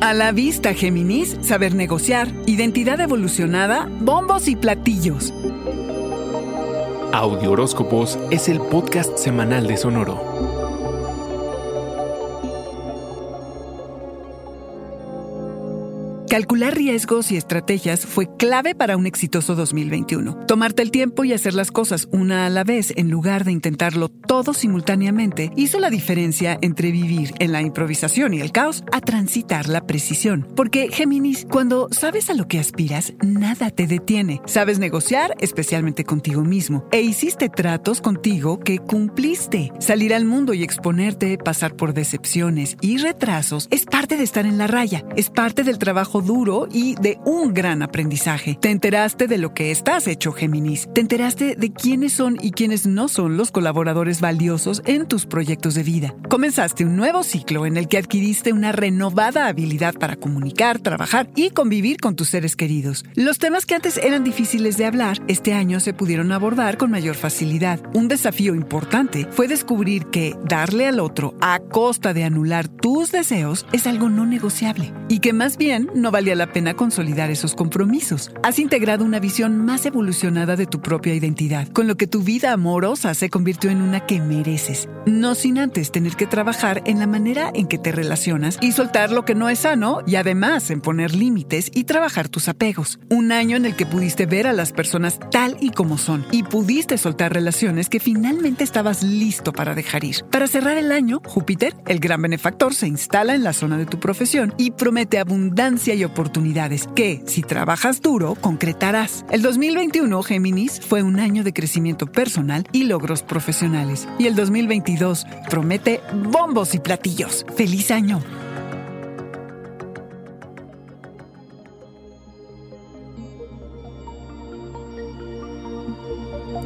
A la vista, Géminis, saber negociar, identidad evolucionada, bombos y platillos. Audio Horóscopos es el podcast semanal de Sonoro. Calcular riesgos y estrategias fue clave para un exitoso 2021. Tomarte el tiempo y hacer las cosas una a la vez en lugar de intentarlo todo simultáneamente hizo la diferencia entre vivir en la improvisación y el caos a transitar la precisión. Porque, Géminis, cuando sabes a lo que aspiras, nada te detiene. Sabes negociar, especialmente contigo mismo, e hiciste tratos contigo que cumpliste. Salir al mundo y exponerte, pasar por decepciones y retrasos es parte de estar en la raya, es parte del trabajo duro y de un gran aprendizaje. Te enteraste de lo que estás hecho, Géminis. Te enteraste de quiénes son y quiénes no son los colaboradores valiosos en tus proyectos de vida. Comenzaste un nuevo ciclo en el que adquiriste una renovada habilidad para comunicar, trabajar y convivir con tus seres queridos. Los temas que antes eran difíciles de hablar, este año se pudieron abordar con mayor facilidad. Un desafío importante fue descubrir que darle al otro a costa de anular tus deseos es algo no negociable y que más bien no valía la pena consolidar esos compromisos. Has integrado una visión más evolucionada de tu propia identidad, con lo que tu vida amorosa se convirtió en una que mereces, no sin antes tener que trabajar en la manera en que te relacionas y soltar lo que no es sano y además en poner límites y trabajar tus apegos. Un año en el que pudiste ver a las personas tal y como son y pudiste soltar relaciones que finalmente estabas listo para dejar ir. Para cerrar el año, Júpiter, el gran benefactor, se instala en la zona de tu profesión y promete abundancia y oportunidades que, si trabajas duro, concretarás. El 2021, Géminis, fue un año de crecimiento personal y logros profesionales. Y el 2022 promete bombos y platillos. ¡Feliz año!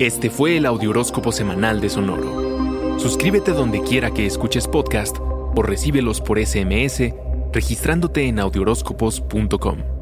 Este fue el Audioróscopo Semanal de Sonoro. Suscríbete donde quiera que escuches podcast o recíbelos por SMS registrándote en audioróscopos.com.